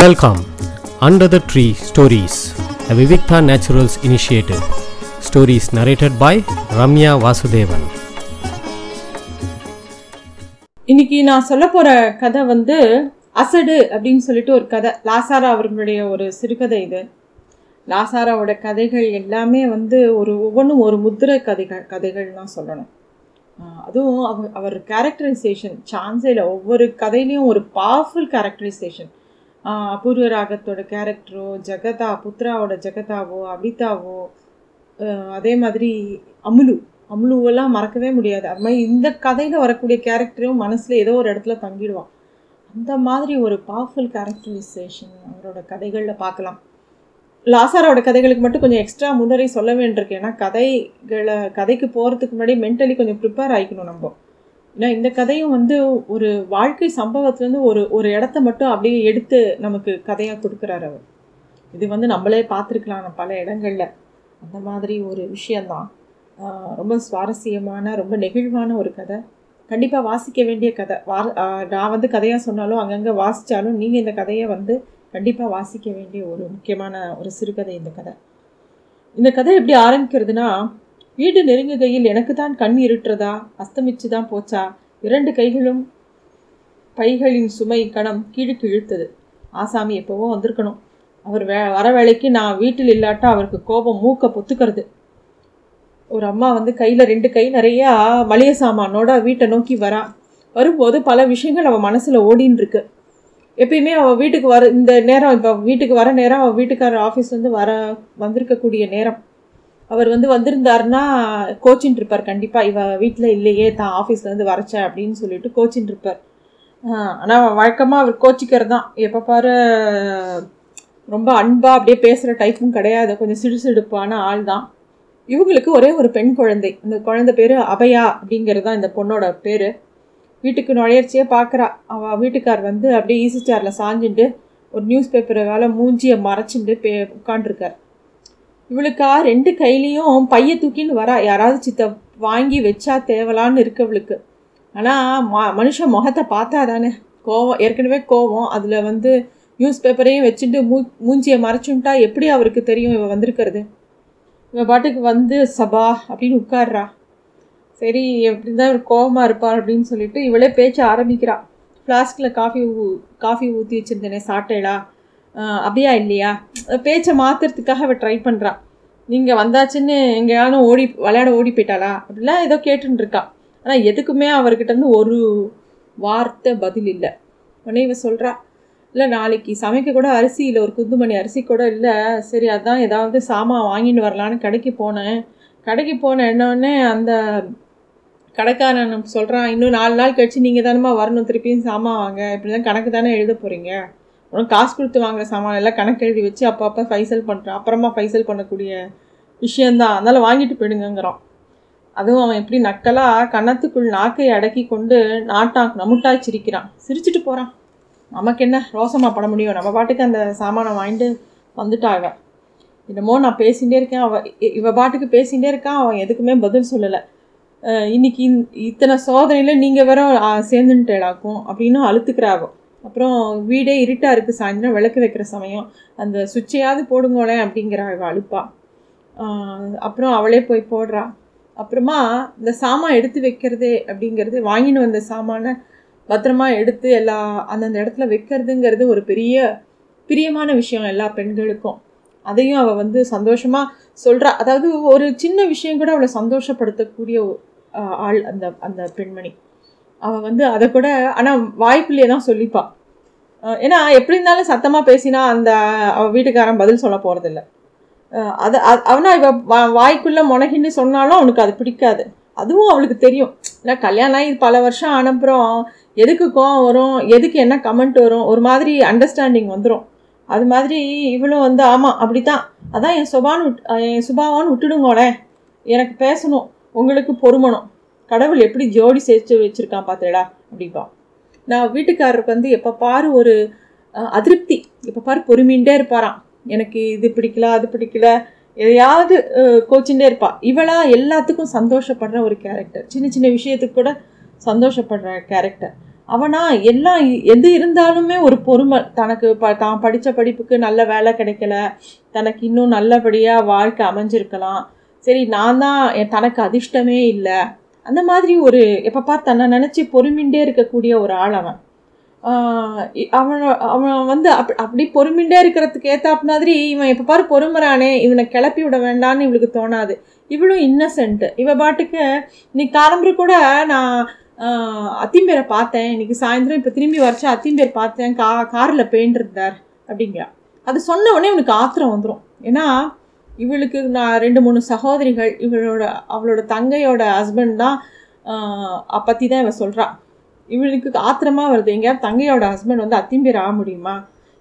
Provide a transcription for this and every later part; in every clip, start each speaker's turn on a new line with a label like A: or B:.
A: Welcome under the tree stories the Vivikta naturals initiative stories narrated by Ramya Vasudevan
B: இன்னைக்கு நான் சொல்ல போகிற கதை வந்து அசடு அப்படின்னு சொல்லிட்டு ஒரு கதை. லாசாரா அவர்களுடைய ஒரு சிறுகதை இது. லாசாராவோட கதைகள் எல்லாமே வந்து ஒரு ஒவ்வொன்றும் ஒரு முத்திரை கதைகள் கதைகள்லாம் சொல்லணும். அதுவும் அவர் அவர் கேரக்டரைசேஷன் சான்சேல ஒவ்வொரு கதையிலையும் ஒரு பவர்ஃபுல் கேரக்டரைசேஷன் அபூர்வ ராகத்தோட கேரக்டரோ ஜெகதா புத்ராவோட ஜெகதாவோ அபிதாவோ அதே மாதிரி அமுலு. அமுலுவெல்லாம் மறக்கவே முடியாது. அது மாதிரி இந்த கதையில் வரக்கூடிய கேரக்டரும் மனசில் ஏதோ ஒரு இடத்துல தங்கிடுவான். அந்த மாதிரி ஒரு பவர்ஃபுல் கேரக்டரைசேஷன் அவரோட கதைகளில் பார்க்கலாம். லாசாரோட கதைகளுக்கு மட்டும் கொஞ்சம் எக்ஸ்ட்ரா முன்னரே சொல்ல வேண்டியிருக்கு. ஏன்னா கதைகளை கதைக்கு போகிறதுக்கு முன்னாடி மென்டலி கொஞ்சம் ப்ரிப்பேர் ஆகிக்கணும் நம்ம. ஏன்னா இந்த கதையும் வந்து ஒரு வாழ்க்கை சம்பவத்துலேருந்து ஒரு ஒரு இடத்த மட்டும் அப்படியே எடுத்து நமக்கு கதையாக கொடுக்குறாரு அவர். இது வந்து நம்மளே பார்த்துருக்கலாம் பல இடங்களில். அந்த மாதிரி ஒரு விஷயந்தான் ரொம்ப சுவாரஸ்யமான ரொம்ப நெகிழ்வான ஒரு கதை. கண்டிப்பாக வாசிக்க வேண்டிய கதை. வா நான் வந்து கதையாக சொன்னாலும் அங்கங்கே வாசித்தாலும் நீங்கள் இந்த கதையை வந்து கண்டிப்பாக வாசிக்க வேண்டிய ஒரு முக்கியமான ஒரு சிறுகதை இந்த கதை. இந்த கதை எப்படி ஆரம்பிக்கிறதுனா வீடு நெருங்குகையில் எனக்கு தான் கண் இருட்டுறதா? அஸ்தமிச்சு தான் போச்சா? இரண்டு கைகளும் பைகளின் சுமை கணம் கீழுக்கு இழுத்தது ஆசாமி எப்போவோ வந்திருக்கணும். அவர் வே வர வேலைக்கு நான் வீட்டில் இல்லாட்டா அவருக்கு கோபம் மூக்க பொத்துக்கிறது. ஒரு அம்மா வந்து கையில் ரெண்டு கை நிறையா மளிகை சாமானோட வீட்டை நோக்கி வரா. வரும்போது பல விஷயங்கள் அவள் மனசில் ஓடின்னு இருக்கு எப்பயுமே அவள் வீட்டுக்கு வர இந்த நேரம் இப்போ வீட்டுக்கு வர நேரம் அவள் வீட்டுக்காரர் ஆஃபீஸ் வந்து வர வந்திருக்கக்கூடிய நேரம். அவர் வந்து வந்திருந்தாருன்னா கோச்சின் இருப்பார் கண்டிப்பாக இவ வீட்டில் இல்லையே தான் ஆஃபீஸ்லேருந்து வரச்ச அப்படின்னு சொல்லிட்டு கோச்சின் இருப்பார். ஆனால் வழக்கமாக அவர் கோச்சிக்கிறது தான். எப்போ பாரு ரொம்ப அன்பாக அப்படியே பேசுகிற டைப்பும் கிடையாது. கொஞ்சம் சிடுசிடுப்பான ஆள் தான். இவங்களுக்கு ஒரே ஒரு பெண் குழந்தை. இந்த குழந்தை பேர் அபயா அப்படிங்கிறது தான் இந்த பொண்ணோட பேர். வீட்டுக்கு நுழையர்ச்சியே பார்க்குறா அவள் வீட்டுக்கார் வந்து அப்படியே ஈசி சேரில் சாஞ்சுட்டு ஒரு நியூஸ் பேப்பரை வேலை மூஞ்சியை மறைச்சிட்டு பே உட்காண்டிருக்கார் இவளுக்கா? ரெண்டு கையிலையும் பைய தூக்கின்னு வரா. யாராவது சித்த வாங்கி வச்சா தேவலான்னு இருக்கு அவளுக்கு ஆனால் ம மனுஷன் முகத்தை பார்த்தா தானே கோவம் ஏற்கனவே கோவம். அதில் வந்து நியூஸ் பேப்பரையும் வச்சுட்டு மூ மூஞ்சியை மறைச்சுட்டா எப்படி அவருக்கு தெரியும் இவள் வந்திருக்கிறது? இவன் பாட்டுக்கு வந்து சபா அப்படின்னு உட்கார்றா. சரி எப்படி தான் ஒரு கோவமாக இருப்பார் அப்படின்னு சொல்லிட்டு இவளே பேச்ச ஆரம்பிக்கிறா. ஃப்ளாஸ்கில் காஃபி ஊ காஃபி ஊற்றி வச்சுருந்தேனே சாப்பிட்டேடா அப்படியா இல்லையா? பேச்சை மாற்றுறதுக்காக அவள் ட்ரை பண்ணுறான் நீங்கள் வந்தாச்சுன்னு எங்கேயாலும் ஓடி விளையாட ஓடி போயிட்டாளா? அப்படிலாம் ஏதோ கேட்டுருக்கா ஆனால் எதுக்குமே அவர்கிட்ட ஒரு வார்த்தை பதில் இல்லை. உடனே இவ சொல்கிறா இல்லை நாளைக்கு சமைக்க கூட அரிசி இல்லை ஒரு குந்துமணி அரிசி கூட இல்லை. சரி அதான் ஏதாவது சாமான் வாங்கிட்டு வரலான்னு கடைக்கு போனேன். கடைக்கு போன என்னன்னே அந்த கடைக்காரன் சொல்கிறான் இன்னும் நாலு நாள் கழிச்சு நீங்கள் தானேமா வரணும் திருப்பியும் சாமான் வாங்க. இப்படி தான் கணக்கு தானே எழுத போகிறீங்க உனக்கு காசு கொடுத்து வாங்குற சாமான் எல்லாம் கணக்கு எழுதி வச்சு அப்பப்போ ஃபைசல் பண்ணுறான் அப்புறமா ஃபைசல் பண்ணக்கூடிய விஷயந்தான் அதனால் வாங்கிட்டு போயிடுங்கிறான் அதுவும் அவன் எப்படி நக்கலாக கன்னத்துக்குள் நாக்கை அடக்கி கொண்டு நாட்டான் நமுட்டாய் சிரிக்கிறான் சிரிச்சிட்டு போகிறான் நமக்கு என்ன ரோசமாக பண்ண முடியும்? நம்ம பாட்டுக்கு அந்த சாமானை வாங்கிட்டு வந்துட்டாங்க. என்னமோ நான் பேசிகிட்டே இருக்கேன். அவன் இவ பாட்டுக்கு பேசிகிட்டே இருக்கான். அவன் எதுக்குமே பதில் சொல்லலை. இன்னைக்கு இத்தனை சோதனையில் நீங்கள் வேற சேர்ந்துட்டேடாக்கும் அப்படின்னு அழுத்துக்கிறாகும் அப்புறம் வீடே இருட்டாக இருக்குது சாயந்தரம் விளக்கு வைக்கிற சமயம். அந்த சுவிட்சையாவது போடுங்களேன் அப்படிங்கிறா இவள் அழுப்பா. அப்புறம் அவளே போய் போடுறா. அப்புறமா இந்த சாமான் எடுத்து வைக்கிறது அப்படிங்கிறது வாங்கின்னு வந்த சாமானை பத்திரமா எடுத்து எல்லா அந்தந்த இடத்துல வைக்கிறதுங்கிறது ஒரு பெரிய பிரியமான விஷயம் எல்லா பெண்களுக்கும். அதையும் அவள் வந்து சந்தோஷமாக சொல்கிறா அதாவது ஒரு சின்ன விஷயம் கூட அவளை சந்தோஷப்படுத்தக்கூடிய ஆள் அந்த அந்த பெண்மணி. அவள் வந்து அதை கூட ஆனால் வாய்ப்புலேயே தான் சொல்லிப்பாள் ஏன்னா எப்படி இருந்தாலும் சத்தமாக பேசினா அந்த அவள் வீட்டுக்காரன் பதில் சொல்ல போகிறதில்ல அதை அவனா வா வாய்க்குள்ளே முனகின்னு சொன்னாலும் அவனுக்கு அது பிடிக்காது. அதுவும் அவளுக்கு தெரியும். ஏன்னா கல்யாணம் ஆகி பல வருஷம் அனுப்புகிறோம் எதுக்கு கோவம் வரும்? எதுக்கு என்ன கமெண்ட் வரும்? ஒரு மாதிரி அண்டர்ஸ்டாண்டிங் வந்துடும் அது மாதிரி இவளும் வந்து ஆமாம் அப்படி தான் அதான் என் சுபான்னு விட் என் சுபாவான்னு விட்டுடுங்கோளே எனக்கு பேசணும். உங்களுக்கு பொறுமணும். கடவுள் எப்படி ஜோடி சேர்த்து வச்சுருக்கான் பார்த்தேடா அப்படிப்பா நான் வீட்டுக்காரருக்கு வந்து எப்போ பாரு ஒரு அதிருப்தி. எப்போ பாரு பொறுமின்ண்டே இருப்பாராம். எனக்கு இது பிடிக்கல அது பிடிக்கல. எதையாவது கோச்சின்ண்டே இருப்பா. இவளா எல்லாத்துக்கும் சந்தோஷப்படுற ஒரு கேரக்டர் சின்ன சின்ன விஷயத்துக்கு கூட சந்தோஷப்படுற கேரக்டர் அவனா எல்லாம் எது இருந்தாலுமே ஒரு பொறுமை. தனக்கு ப தான் படித்த படிப்புக்கு நல்ல வேலை கிடைக்கல. தனக்கு இன்னும் நல்லபடியாக வாழ்க்கை அமைஞ்சிருக்கலாம். சரி நான் தான் தனக்கு அதிர்ஷ்டமே இல்லை. அந்த மாதிரி ஒரு எப்போ பார்த்து தன்னை நினச்சி பொறுமிண்டே இருக்கக்கூடிய ஒரு ஆள் அவன். அவன் அவன் வந்து அப் அப்படி பொறுமிண்டே இருக்கிறதுக்கு ஏற்றாப் மாதிரி இவன் எப்போ பாரு பொறுமுறானே இவனை கிளப்பி விட வேண்டான்னு இவளுக்கு தோணாது. இவளும் இன்னசென்ட்டு இவ பாட்டுக்கு நீ காலம்பு கூட நான் அத்திம்பேரை பார்த்தேன். இன்னைக்கு சாயந்தரம் இப்போ திரும்பி வரைச்சா அத்திம்பேர் பார்த்தேன். கா காரில் பெயிண்ட் இருந்தார் அப்படிங்கிறா. அது சொன்ன உடனே இவனுக்கு ஆத்திரம் வந்துடும் ஏன்னா இவளுக்கு நான் ரெண்டு மூணு சகோதரிகள் இவளோட அவளோட தங்கையோட ஹஸ்பண்ட் தான் பற்றி தான் இவள் சொல்கிறான் இவளுக்கு ஆத்திரமாக வருது. எங்கேயாவது தங்கையோட ஹஸ்பண்ட் வந்து அத்திம்பேர் ஆக முடியுமா?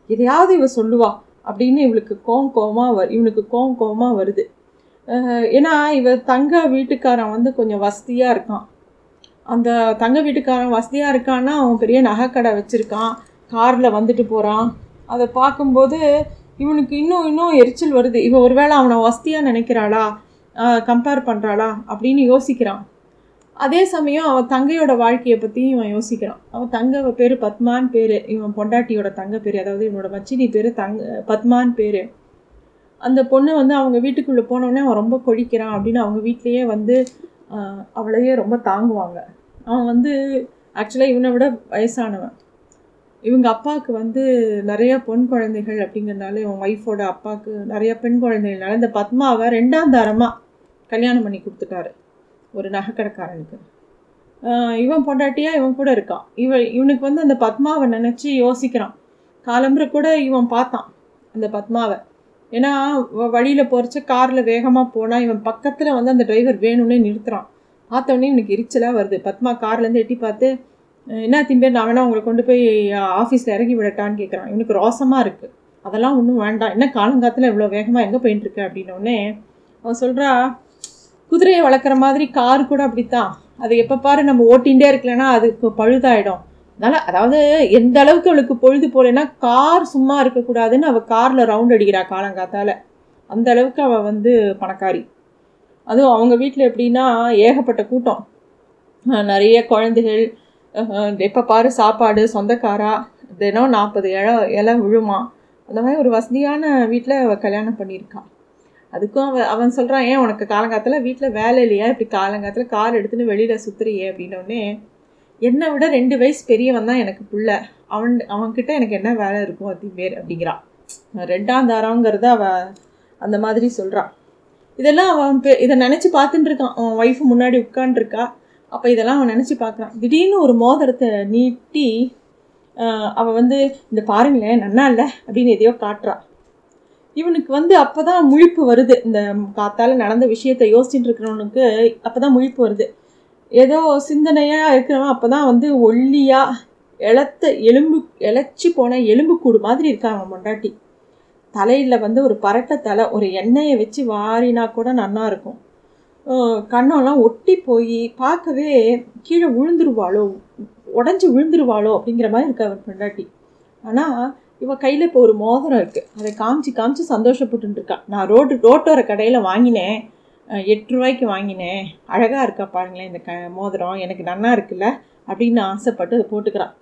B: எதையாவது இவ சொல்லுவா அப்படின்னு இவளுக்கு கோம் கோமாக வ இவனுக்கு கோம் கோவமாக வருது. ஏன்னா இவ தங்க வீட்டுக்காரன் வந்து கொஞ்சம் வசதியாக இருக்கான். அந்த தங்க வீட்டுக்காரன் வசதியாக இருக்கான்னா அவன் பெரிய நகைக்கடை வச்சுருக்கான். காரில் வந்துட்டு போகிறான் அதை பார்க்கும்போது இவனுக்கு இன்னும் இன்னும் எரிச்சல் வருது. இவன் ஒருவேளை அவனை வசதியாக நினைக்கிறாளா? கம்பேர் பண்ணுறாளா அப்படின்னு யோசிக்கிறான். அதே சமயம் அவன் தங்கையோட வாழ்க்கையை பற்றியும் இவன் யோசிக்கிறான். அவன் தங்க பேர் பத்மான் பேர். இவன் பொண்டாட்டியோட தங்க பேர் அதாவது இவனோட மச்சினி பேர் தங்க பத்மான் பேர். அந்த பொண்ணு வந்து அவங்க வீட்டுக்குள்ளே போனோடனே அவன் ரொம்ப கொழிக்கிறான் அப்படின்னு அவங்க வீட்லேயே வந்து அவளையே ரொம்ப தாங்குவாங்க. அவன் வந்து ஆக்சுவலாக இவனை விட வயசானவன். இவங்க அப்பாவுக்கு வந்து நிறைய பொன் குழந்தைகள் அப்படிங்கிறனால இவன் ஒய்ஃபோட அப்பாவுக்கு நிறைய பெண் குழந்தைகள்னால இந்த பத்மாவை ரெண்டாம் தாரமாக கல்யாணம் பண்ணி கொடுத்துட்டாரு. ஒரு நகைக்கடைக்காரனுக்கு. இவன் பொண்டாட்டியாக இவன் கூட இருக்கான். இவன் இவனுக்கு வந்து அந்த பத்மாவை நினச்சி யோசிக்கிறான். காலம்புரை கூட இவன் பார்த்தான் அந்த பத்மாவை. ஏன்னா வழியில் போகிறச்ச காரில் வேகமாக போனால் இவன் பக்கத்தில் வந்து அந்த டிரைவர் வேணும்னே நிறுத்துறான். பார்த்தோன்னே இவனுக்கு எரிச்சலாக வருது. பத்மா கார்லேருந்து எட்டி பார்த்து என்ன திம்பேர் நான் வேணா உங்களை கொண்டு போய் ஆஃபீஸில் இறங்கி விடட்டான்னு கேட்குறான் இவனுக்கு ரோசமாக இருக்குது அதெல்லாம் ஒன்றும் வேண்டாம். என்ன காலங்காத்தில் இவ்வளோ வேகமாக எங்கே போயின்ட்டுருக்கு அப்படின்னோடனே அவன் சொல்கிறா குதிரையை வளர்க்குற மாதிரி கார் கூட அப்படித்தான். அது எப்போ பாரு நம்ம ஓட்டிகிட்டே இருக்கலன்னா அதுக்கு பழுதாயிடும். அதனால் அதாவது எந்த அளவுக்கு அவளுக்கு பொழுது போகலன்னா கார் சும்மா இருக்கக்கூடாதுன்னு அவள் காரில் ரவுண்ட் அடிக்கிறா காலங்காத்தால். அந்த அளவுக்கு அவள் வந்து பணக்காரி. அதுவும் அவங்க வீட்டில் எப்படின்னா ஏகப்பட்ட கூட்டம். நிறைய குழந்தைகள் எப்போ பாரு சாப்பாடு சொந்தக்காரா தினம் நாற்பது இலை இலை விழுமா? அந்த மாதிரி ஒரு வசதியான வீட்டில் அவள் கல்யாணம் பண்ணியிருக்கான் அதுக்கும் அவன் அவன் சொல்கிறான் ஏன் உனக்கு காலங்காலத்தில் வீட்டில் வேலை இல்லையா? இப்படி காலங்காலத்தில் கார் எடுத்துன்னு வெளியில் சுற்றுறியே அப்படின்னோடனே என்னை விட ரெண்டு வயசு பெரியவன் தான் எனக்கு பிள்ளை. அவன் அவன்கிட்ட எனக்கு என்ன வேலை இருக்கும் அத்தி பேர்? அப்படிங்கிறான். ரெண்டாம் தாரங்கிறத அவள் அந்த மாதிரி சொல்கிறான் இதெல்லாம் அவன் இதை நினச்சி பார்த்துட்டு இருக்கான். அவன் ஒய்ஃபு முன்னாடி உட்காண்ட்ருக்கா அப்போ இதெல்லாம் அவன் நினச்சி பார்க்குறான். திடீர்னு ஒரு மோதிரத்தை நீட்டி அவள் வந்து இந்த பாருங்களேன் நன்னா இல்லை? அப்படின்னு எதையோ காட்டுறான் இவனுக்கு வந்து அப்போ தான் முழிப்பு வருது. இந்த காத்தால் நடந்த விஷயத்தை யோசிச்சுட்டு இருக்கிறவனுக்கு அப்போ தான் முழிப்பு வருது. ஏதோ சிந்தனையாக இருக்கிறவன் அப்போ தான் வந்து ஒல்லியாக இழத்த எலும்பு இழைச்சி போன எலும்புக்கூடு மாதிரி இருக்கான் அவன் மொண்டாட்டி. தலையில் வந்து ஒரு பரட்டை தலை ஒரு எண்ணெயை வச்சு வாரினா கூட நன்னா இருக்கும். கண்ணெல்லாம் ஒட்டி போய் பார்க்கவே கீழே விழுந்துருவாளோ? உடஞ்சி விழுந்துருவாளோ? அப்படிங்கிற மாதிரி இருக்கு அவர் பெண்டாட்டி. ஆனால் இவன் கையில் இப்போ ஒரு மோதிரம் இருக்குது அதை காமிச்சு காமிச்சு சந்தோஷப்பட்டுருக்கான் நான் ரோடு ரோட்டோர கடையில் வாங்கினேன். எட்டு ரூபாய்க்கு வாங்கினேன். அழகாக இருக்கா பாருங்களேன் இந்த க மோதிரம். எனக்கு நன்னா இருக்குல்ல? அப்படின்னு ஆசைப்பட்டு அதை போட்டுக்கிறான்.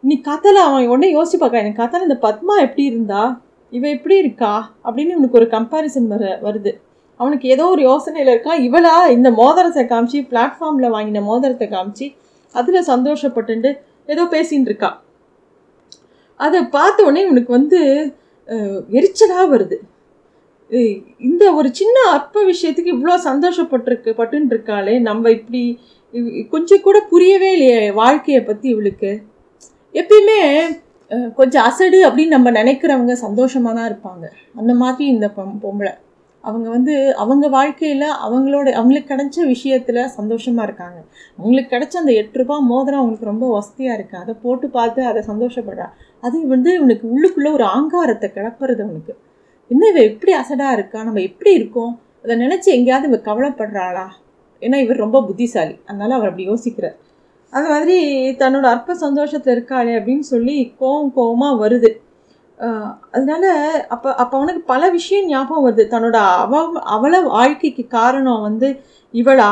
B: நீ கத்தலை அவன் உடனே யோசிச்சு பார்க்க எனக்கு கத்தலை இந்த பத்மா எப்படி இருந்தா? இவன் எப்படி இருக்கா? அப்படின்னு இவனுக்கு ஒரு கம்பாரிசன் வர வருது. அவனுக்கு ஏதோ ஒரு யோசனையில் இருக்கான். இவளா இந்த மோதிரத்தை காமிச்சு பிளாட்ஃபார்மில் வாங்கின மோதிரத்தை காமிச்சு அதில் சந்தோஷப்பட்டுண்டு ஏதோ பேசின்னு இருக்கா. அதை பார்த்த உடனே இவனுக்கு வந்து எரிச்சலாக வருது. இந்த ஒரு சின்ன அற்ப விஷயத்துக்கு இவ்வளோ சந்தோஷப்பட்டிருக்கு பட்டுன்னு இருக்காளே நம்ம இப்படி கொஞ்சம் கூட புரியவே இல்லையே வாழ்க்கையை பற்றி இவளுக்கு. எப்பயுமே கொஞ்சம் அசடு அப்படின்னு நம்ம நினைக்கிறவங்க சந்தோஷமாக தான் இருப்பாங்க. அந்த மாதிரி இந்த பொம்பளை. அவங்க வந்து அவங்க வாழ்க்கையில் அவங்களோட அவங்களுக்கு கிடைச்ச விஷயத்தில் சந்தோஷமாக இருக்காங்க. அவங்களுக்கு கிடைச்ச அந்த எட்டு ரூபா மோதிரம் அவங்களுக்கு ரொம்ப வசதியாக இருக்குது அதை போட்டு பார்த்து அதை சந்தோஷப்படுறா. அது வந்து இவனுக்கு உள்ளுக்குள்ளே ஒரு ஆங்காரத்தை கிளப்புறது அவனுக்கு. என்ன இவன் எப்படி அசடாக இருக்கா? நம்ம எப்படி இருக்கோம்? அதை நினச்சி எங்கேயாவது இவன் கவலைப்படுறாளா? ஏன்னா இவர் ரொம்ப புத்திசாலி. அதனால் அவர் அப்படி யோசிக்கிறார். அது மாதிரி தன்னோட அற்ப சந்தோஷத்தில் இருக்காளே அப்படின்னு சொல்லி கோவம் கோவமாக வருது. அதனால அப்போ அப்போ அவனுக்கு பல விஷயம் ஞாபகம் வருது. தன்னோட அவ அவளை வாழ்க்கைக்கு காரணம் வந்து இவளா.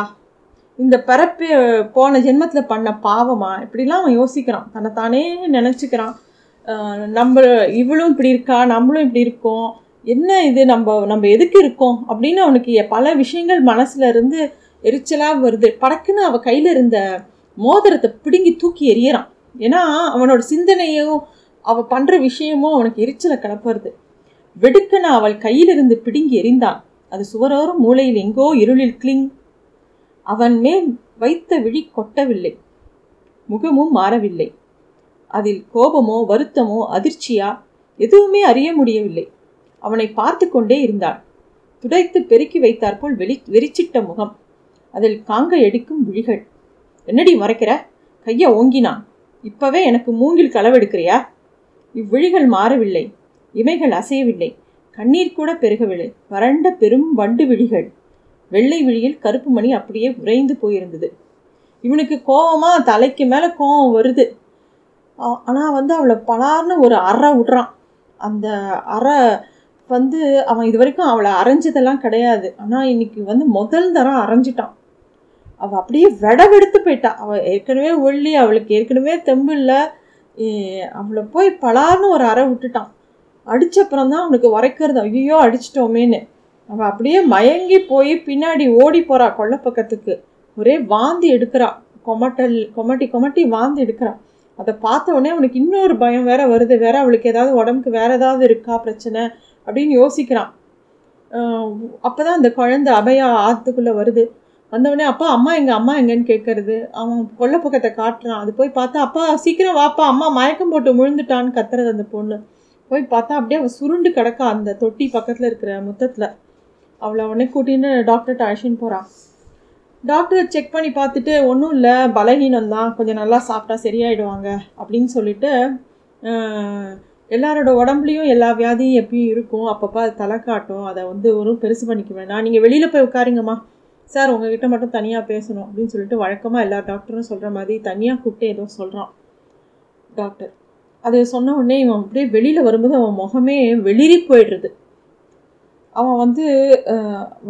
B: இந்த பிறப்பு போன ஜென்மத்தில் பண்ண பாவமா? இப்படிலாம் அவன் யோசிக்கிறான். தன்னைத்தானே நினச்சிக்கிறான். நம்ம இவளும் இப்படி இருக்கா? நம்மளும் இப்படி இருக்கோம். என்ன இது? நம்ம நம்ம எதுக்கு இருக்கோம்? அப்படின்னு அவனுக்கு பல விஷயங்கள் மனசுல இருந்து எரிச்சலாக வருது. படக்குன்னு அவள் கையில் இருந்த மோதிரத்தை பிடுங்கி தூக்கி எறியறான். ஏன்னா அவனோட சிந்தனையும் அவள் பண்ணுற விஷயமும் அவனுக்கு எரிச்சலை கிளப்புறது வெடுக்கன அவள் கையிலிருந்து பிடுங்கி எறிந்தான். அது சுவரோரம் மூளையில் எங்கோ இருளில் கிளிங். அவன் மேல் வைத்த விழி கொட்டவில்லை. முகமும் மாறவில்லை. அதில் கோபமோ வருத்தமோ அதிர்ச்சியா எதுவுமே அறிய முடியவில்லை. அவனை பார்த்து கொண்டே இருந்தாள். துடைத்து பெருக்கி வைத்தாற்போல் வெளி வெறிச்சிட்ட முகம். அதில் காங்க எடுக்கும் விழிகள். என்னடி மறைக்கிற? கையை ஓங்கினான். இப்பவே எனக்கு மூங்கில் களவெடுக்கிறியா? இவ்விழிகள் மாறவில்லை. இமைகள் அசையவில்லை. கண்ணீர் கூட பெருகவில்லை. வறண்ட பெரும் வண்டு விழிகள். வெள்ளை விழியில் கருப்பு மணி அப்படியே உறைந்து போயிருந்தது. இவனுக்கு கோபமாக தலைக்கு மேலே கோபம் வருது. ஆனால் வந்து அவளை பலார்னு ஒரு அறை விடுறான். அந்த அறை வந்து அவன் இது வரைக்கும் அவளை அரைஞ்சதெல்லாம் கிடையாது. ஆனால் இன்னைக்கு வந்து முதல் தரம் அரைஞ்சிட்டான். அவள் அப்படியே வெடவெடுத்து போயிட்டா. அவள் ஏற்கனவே ஒல்லி அவளுக்கு ஏற்கனவே தெம்பு இல்லை. அவளை போய் பலார்னு ஒரு அறை விட்டுட்டான். அடித்தப்புறம் தான் அவனுக்கு உரைக்கிறது ஐயோ அடிச்சிட்டோமேன்னு. அவள் அப்படியே மயங்கி போய் பின்னாடி ஓடி போகிறா கொள்ள பக்கத்துக்கு. ஒரே வாந்தி எடுக்கிறா. கொமட்டல் கொமட்டி கொமட்டி வாந்தி எடுக்கிறான் அதை பார்த்த உடனே அவனுக்கு இன்னொரு பயம் வேற வருது. வேற அவளுக்கு ஏதாவது உடம்புக்கு வேற ஏதாவது இருக்கா பிரச்சனை அப்படின்னு யோசிக்கிறான். அப்போ தான் அந்த குழந்தை அபயா ஆத்துக்குள்ளே வருது. வந்தவொடனே அப்பா அம்மா எங்கள் அம்மா எங்கன்னு கேட்கறது அவன் கொல்ல பக்கத்தை காட்டுறான். அது போய் பார்த்தா அப்பா சீக்கிரம் வாப்பா. அம்மா மயக்கம் போட்டு முழுந்துட்டான்னு கத்துறது அந்த பொண்ணு. போய் பார்த்தா அப்படியே அவள் சுருண்டு கிடக்கா அந்த தொட்டி பக்கத்தில் இருக்கிற முத்தத்தில். அவளை உடனே கூட்டின்னு டாக்டர்கிட்ட அழைச்சின்னு போகிறான் டாக்டர் செக் பண்ணி பார்த்துட்டு ஒன்றும் இல்லை. பலகீனம் தான். கொஞ்சம் நல்லா சாப்பிட்டா சரியாயிடுவாங்க. அப்படின்னு சொல்லிட்டு எல்லாரோட உடம்புலையும் எல்லா வியாதியும் எப்பயும் இருக்கும். அப்பப்போ அது தலை காட்டும். அதை வந்து ஒரு பெருசு பண்ணிக்க வேண்டாம் நீங்கள் வெளியில் போய் உட்காருங்கம்மா. சார் உங்ககிட்ட மட்டும் தனியாக பேசணும் அப்படின்னு சொல்லிட்டு வழக்கமாக எல்லா டாக்டரும் சொல்கிற மாதிரி தனியாக கூப்பிட்டு ஏதோ சொல்கிறான் டாக்டர். அதை சொன்ன உடனே இவன் அப்படியே வெளியில் வரும்போது அவன் முகமே வெளிரி போயிடுறது. அவன் வந்து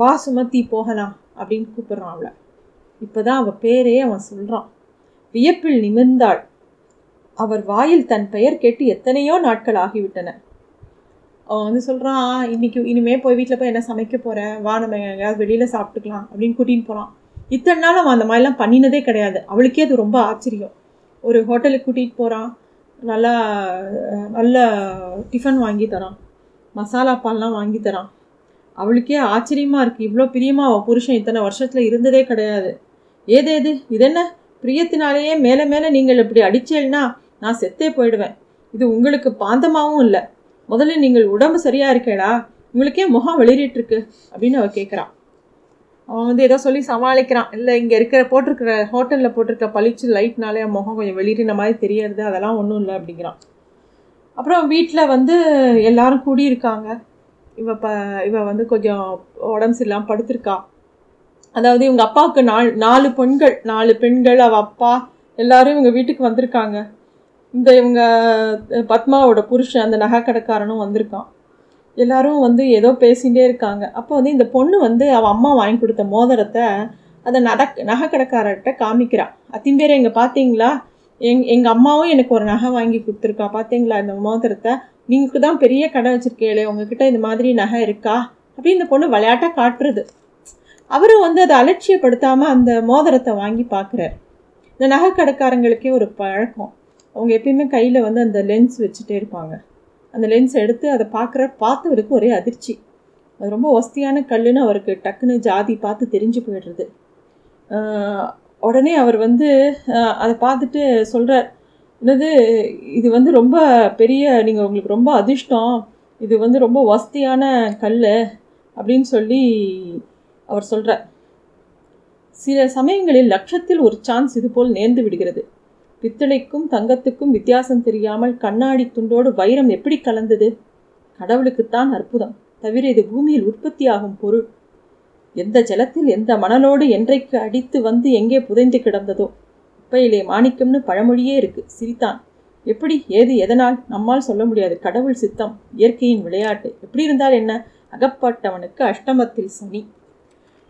B: வா சுமத்தி போகலாம் அப்படின்னு கூப்பிட்றான் அவளை. இப்போ தான் அவள் பேரே அவன் சொல்கிறான் வியப்பில் நிமிர்ந்தாள். அவர் வாயில் தன் பெயர் கேட்டு எத்தனையோ நாட்கள் ஆகிவிட்டன. அவன் வந்து சொல்கிறான் இன்னைக்கு இனிமே போய் வீட்டில் போய் என்ன சமைக்க போகிறேன் வா நம்ம எங்கேயாவது வெளியில் சாப்பிட்டுக்கலாம் அப்படின்னு கூட்டின்னு போகிறான் இத்தனை நாள் அவன் அந்த மாதிரிலாம் பண்ணினதே கிடையாது. அவளுக்கே அது ரொம்ப ஆச்சரியம். ஒரு ஹோட்டலுக்கு கூட்டிகிட்டு போகிறான் நல்லா நல்ல டிஃபன் வாங்கி தரான். மசாலா பால்லாம் வாங்கி தரான். அவளுக்கே ஆச்சரியமாக இருக்குது இவ்வளோ பிரியமாக அவள் புருஷன் இத்தனை வருஷத்தில் இருந்ததே கிடையாது. ஏதேது இதென்ன பிரியத்தினாலேயே மேலே மேலே நீங்கள் இப்படி அடிச்சேன்னா நான் செத்தே போயிடுவேன். இது உங்களுக்கு பாந்தமாகவும் இல்லை. முதல்ல நீங்கள் உடம்பு சரியாக இருக்கேடா. உங்களுக்கே முகம் வெளியிட்டுருக்கு அப்படின்னு அவள் கேட்குறான் அவன் வந்து ஏதோ சொல்லி சமாளிக்கிறான். இல்லை இங்கே இருக்கிற போட்டிருக்கிற ஹோட்டலில் போட்டிருக்க பளிச்சு லைட்னாலே முகம் கொஞ்சம் வெளியின மாதிரி தெரியறது அதெல்லாம் ஒன்றும் இல்லை அப்படிங்கிறான். அப்புறம் வீட்டில் வந்து எல்லாரும் கூடியிருக்காங்க. இவ ப இவ வந்து கொஞ்சம் உடம்பு சரியில்லாமல் படுத்திருக்கா. அதாவது இவங்க அப்பாவுக்கு நாலு நாலு பெண்கள் நாலு பெண்கள் அவள் அப்பா எல்லாரும் இவங்க வீட்டுக்கு வந்திருக்காங்க. இந்த இவங்க பத்மாவோட புருஷன் அந்த நகை கடைக்காரனும் வந்திருக்கான். எல்லாரும் வந்து ஏதோ பேசிகிட்டே இருக்காங்க. அப்போ வந்து இந்த பொண்ணு வந்து அவள் அம்மா வாங்கி கொடுத்த மோதிரத்தை அதை நட நகை கடைக்காரர்கிட்ட காமிக்கிறான் அத்திம்பேர் இங்கே பார்த்தீங்களா எங் எங்கள் அம்மாவும் எனக்கு ஒரு நகை வாங்கி கொடுத்துருக்கா. பார்த்தீங்களா இந்த மோதிரத்தை? நீங்களுக்கு தான் பெரிய கடை வச்சுருக்கீங்களே உங்ககிட்ட இந்த மாதிரி நகை இருக்கா? அப்படின்னு இந்த பொண்ணு விளையாட்டாக காட்டுறது. அவரும் வந்து அதை அலட்சியப்படுத்தாமல் அந்த மோதிரத்தை வாங்கி பார்க்குறாரு இந்த நகை கடைக்காரங்களுக்கே ஒரு பழக்கம். அவங்க எப்பயுமே கையில் வந்து அந்த லென்ஸ் வச்சுட்டே இருப்பாங்க. அந்த லென்ஸ் எடுத்து அதை பார்க்குற பார்த்தவருக்கு ஒரே அதிர்ச்சி. அது ரொம்ப ஒஸ்தியான கல்லுன்னு அவருக்கு டக்குன்னு ஜாதி பார்த்து தெரிஞ்சு போயிடுறது. உடனே அவர் வந்து அதை பார்த்துட்டு சொல்கிறார் என்னது இது வந்து ரொம்ப பெரிய நீங்கள் உங்களுக்கு ரொம்ப அதிர்ஷ்டம். இது வந்து ரொம்ப வசதியான கல் அப்படின்னு சொல்லி அவர் சொல்கிறார் சில சமயங்களில் லட்சத்தில் ஒரு சான்ஸ் இதுபோல் நேர்ந்து விடுகிறது. பித்தளைக்கும் தங்கத்துக்கும் வித்தியாசம் தெரியாமல் கண்ணாடி துண்டோடு வைரம் எப்படி கலந்தது? கடவுளுக்குத்தான் அற்புதம். தவிர இது பூமியில் உற்பத்தியாகும் பொருள். எந்த ஜலத்தில் எந்த மணலோடு என்றைக்கு அடித்து வந்து எங்கே புதைந்து கிடந்ததோ. குப்பையிலே மாணிக்கம்னு பழமொழியே இருக்கு. சிரித்தான். எப்படி ஏது எதனால்? நம்மால் சொல்ல முடியாது. கடவுள் சித்தம் இயற்கையின் விளையாட்டு. எப்படி இருந்தால் என்ன? அகப்பட்டவனுக்கு அஷ்டமத்தில் சனி.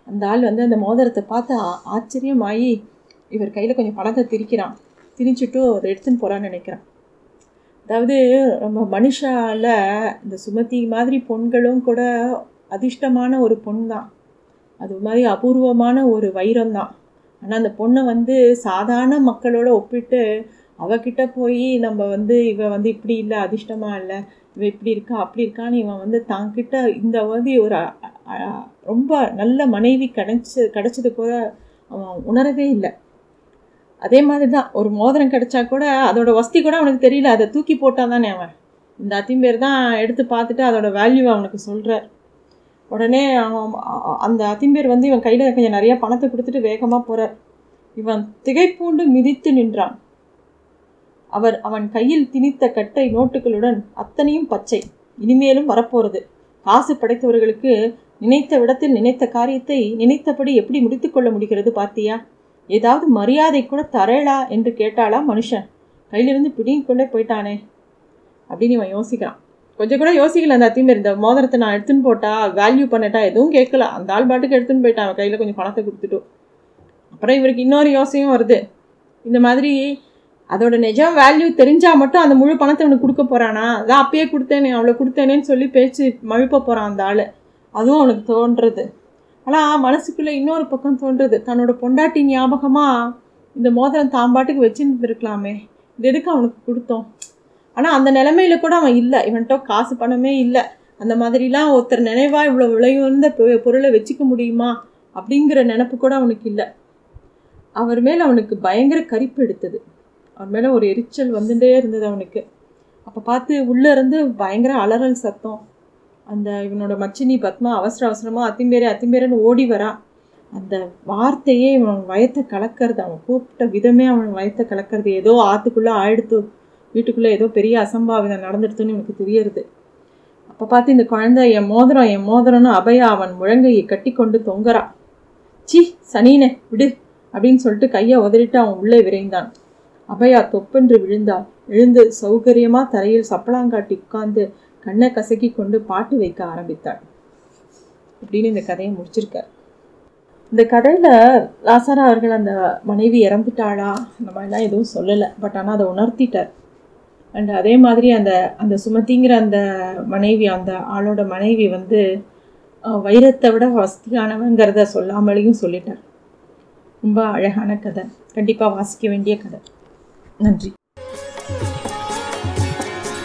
B: அந்த ஆள் வந்து அந்த மோதிரத்தை பார்த்து ஆச்சரியமாயி இவர் கையில் கொஞ்சம் பழத்தை திரிக்கிறான். திரிச்சுட்டு அதை எடுத்துன்னு போகிறான்னு நினைக்கிறான். அதாவது நம்ம மனுஷால இந்த சுமதி மாதிரி பொண்களும் கூட அதிர்ஷ்டமான ஒரு பொண் தான் அது மாதிரி அபூர்வமான ஒரு வைரம் தான் ஆனால் அந்த பொண்ணை வந்து சாதாரண மக்களோட ஒப்பிட்டு அவகிட்ட போய் நம்ம வந்து இவன் வந்து இப்படி இல்லை அதிர்ஷ்டமாக இல்லை இவன் இப்படி இருக்கா அப்படி இருக்கான்னு இவன் வந்து தாங்கிட்ட இந்த மாதிரி ஒரு ரொம்ப நல்ல மனைவி கிடைச்சி கிடைச்சது கூட அவன் உணரவே இல்லை. அதே மாதிரி தான் ஒரு மோதிரம் கிடைச்சா கூட அதோட வசதி கூட அவனுக்கு தெரியல. அதை தூக்கி போட்டால் தானே அவன். இந்த அத்திம்பேர் தான் எடுத்து பார்த்துட்டு அதோட வேல்யூ அவனுக்கு சொல்கிறார் உடனே அவன் அ- அந்த அத்திம்பேர் வந்து இவன் கையில் கொஞ்சம் நிறையா பணத்தை கொடுத்துட்டு வேகமாக போகிறார் இவன் திகைப்பூண்டு மிதித்து நின்றான். அவர் அவன் கையில் திணித்த கட்டை நோட்டுகளுடன் அத்தனையும் பச்சை. இனிமேலும் வரப்போகிறது காசு படைத்தவர்களுக்கு நினைத்த விடத்தில் நினைத்த காரியத்தை நினைத்தபடி எப்படி முடித்துக்கொள்ள முடிகிறது பார்த்தியா? ஏதாவது மரியாதை கூட தரேளா என்று கேட்டாளா மனுஷன். கையிலிருந்து பிடிங்கி கொண்டே போயிட்டானே. அப்படின்னு இவன் யோசிக்கிறான். கொஞ்சம் கூட யோசிக்கல அந்த அத்திமேர். இந்த மோதிரத்தை நான் எடுத்துன்னு போட்டா வேல்யூ பண்ணிட்டா எதுவும் கேட்கல. அந்த ஆள் பாட்டுக்கு எடுத்துன்னு போயிட்டான். அவன் கையில் கொஞ்சம் பணத்தை கொடுத்துட்டு. அப்புறம் இவருக்கு இன்னொரு யோசனையும் வருது. இந்த மாதிரி அதோட நிஜம் வேல்யூ தெரிஞ்சால் மட்டும் அந்த முழு பணத்தை அவனுக்கு கொடுக்க போகிறானா அதான் அப்பயே கொடுத்தேனே அவளை கொடுத்தேனேன்னு சொல்லி பேச்சு மழுப்ப போகிறான் அந்த ஆள். அதுவும் அவனுக்கு தோன்றுறது ஆனால் மனசுக்குள்ளே இன்னொரு பக்கம் தோன்றுறது தன்னோட பொண்டாட்டி ஞாபகமாக இந்த மோதிரம் தான் பாட்டுக்கு வச்சுருந்துருக்கலாமே. இது எதுக்கு அவனுக்கு கொடுத்தோம்? ஆனால் அந்த நிலமையில கூட அவன் இல்லை. இவன்கிட்ட காசு பணமே இல்லை. அந்த மாதிரிலாம் ஒருத்தர் நினைவாக இவ்வளோ விலையுயர்ந்த பொ- பொருளை வச்சுக்க முடியுமா? அப்படிங்கிற நினப்பு கூட அவனுக்கு இல்லை. அவர் மேலே அவனுக்கு பயங்கர கரிப்பு எடுத்தது. அவர் மேலே ஒரு எரிச்சல் வந்துட்டே இருந்தது அவனுக்கு. அப்போ பார்த்து உள்ளே இருந்து பயங்கர அலறல் சத்தம். அந்த இவனோட மச்சினி பத்மா அவசர அவசரமாக அத்திம்பேரே அத்திம்பேரன்னு ஓடி வரா. அந்த வார்த்தையே இவன் வயத்தை கலக்கிறது அவன் கூப்பிட்ட விதமே அவன் வயத்தை கலக்கிறது. ஏதோ ஆற்றுக்குள்ளே ஆயிடுத்து வீட்டுக்குள்ளே ஏதோ பெரிய அசம்பாவிதம் நடந்துடுத்துன்னு எனக்கு தெரியறது. அப்போ பார்த்து இந்த குழந்தை என் மோதிரம் என் மோதிரம்னு அபயா அவன் முழங்கையை கட்டி கொண்டு தொங்குறா. சி சனீனே விடு அப்படின்னு சொல்லிட்டு கையை உதறிட்டு அவன் உள்ளே விரைந்தான். அபயா தொப்பென்று விழுந்தாள் எழுந்து சௌகரியமாக தரையில் சப்பளாங்காட்டி உட்கார்ந்து கண்ணை கசக்கி கொண்டு பாட்டு வைக்க ஆரம்பித்தாள். அப்படின்னு இந்த கதையை முடிச்சிருக்கார். இந்த கதையில் லாசாரா அவர்கள் அந்த மனைவி இறந்துட்டாளா? அந்த மாதிரிலாம் எதுவும் சொல்லலை. பட் ஆனால் அதை உணர்த்திட்டார். அண்ட் அதே மாதிரி அந்த அந்த சுமதிங்கிற அந்த மனைவி அந்த ஆளோட மனைவி வந்து வைரத்தை விட வசதியானவங்கிறத சொல்லாமலேயும் சொல்லிட்டார். ரொம்ப அழகான கதை. கண்டிப்பாக வாசிக்க வேண்டிய கதை. நன்றி.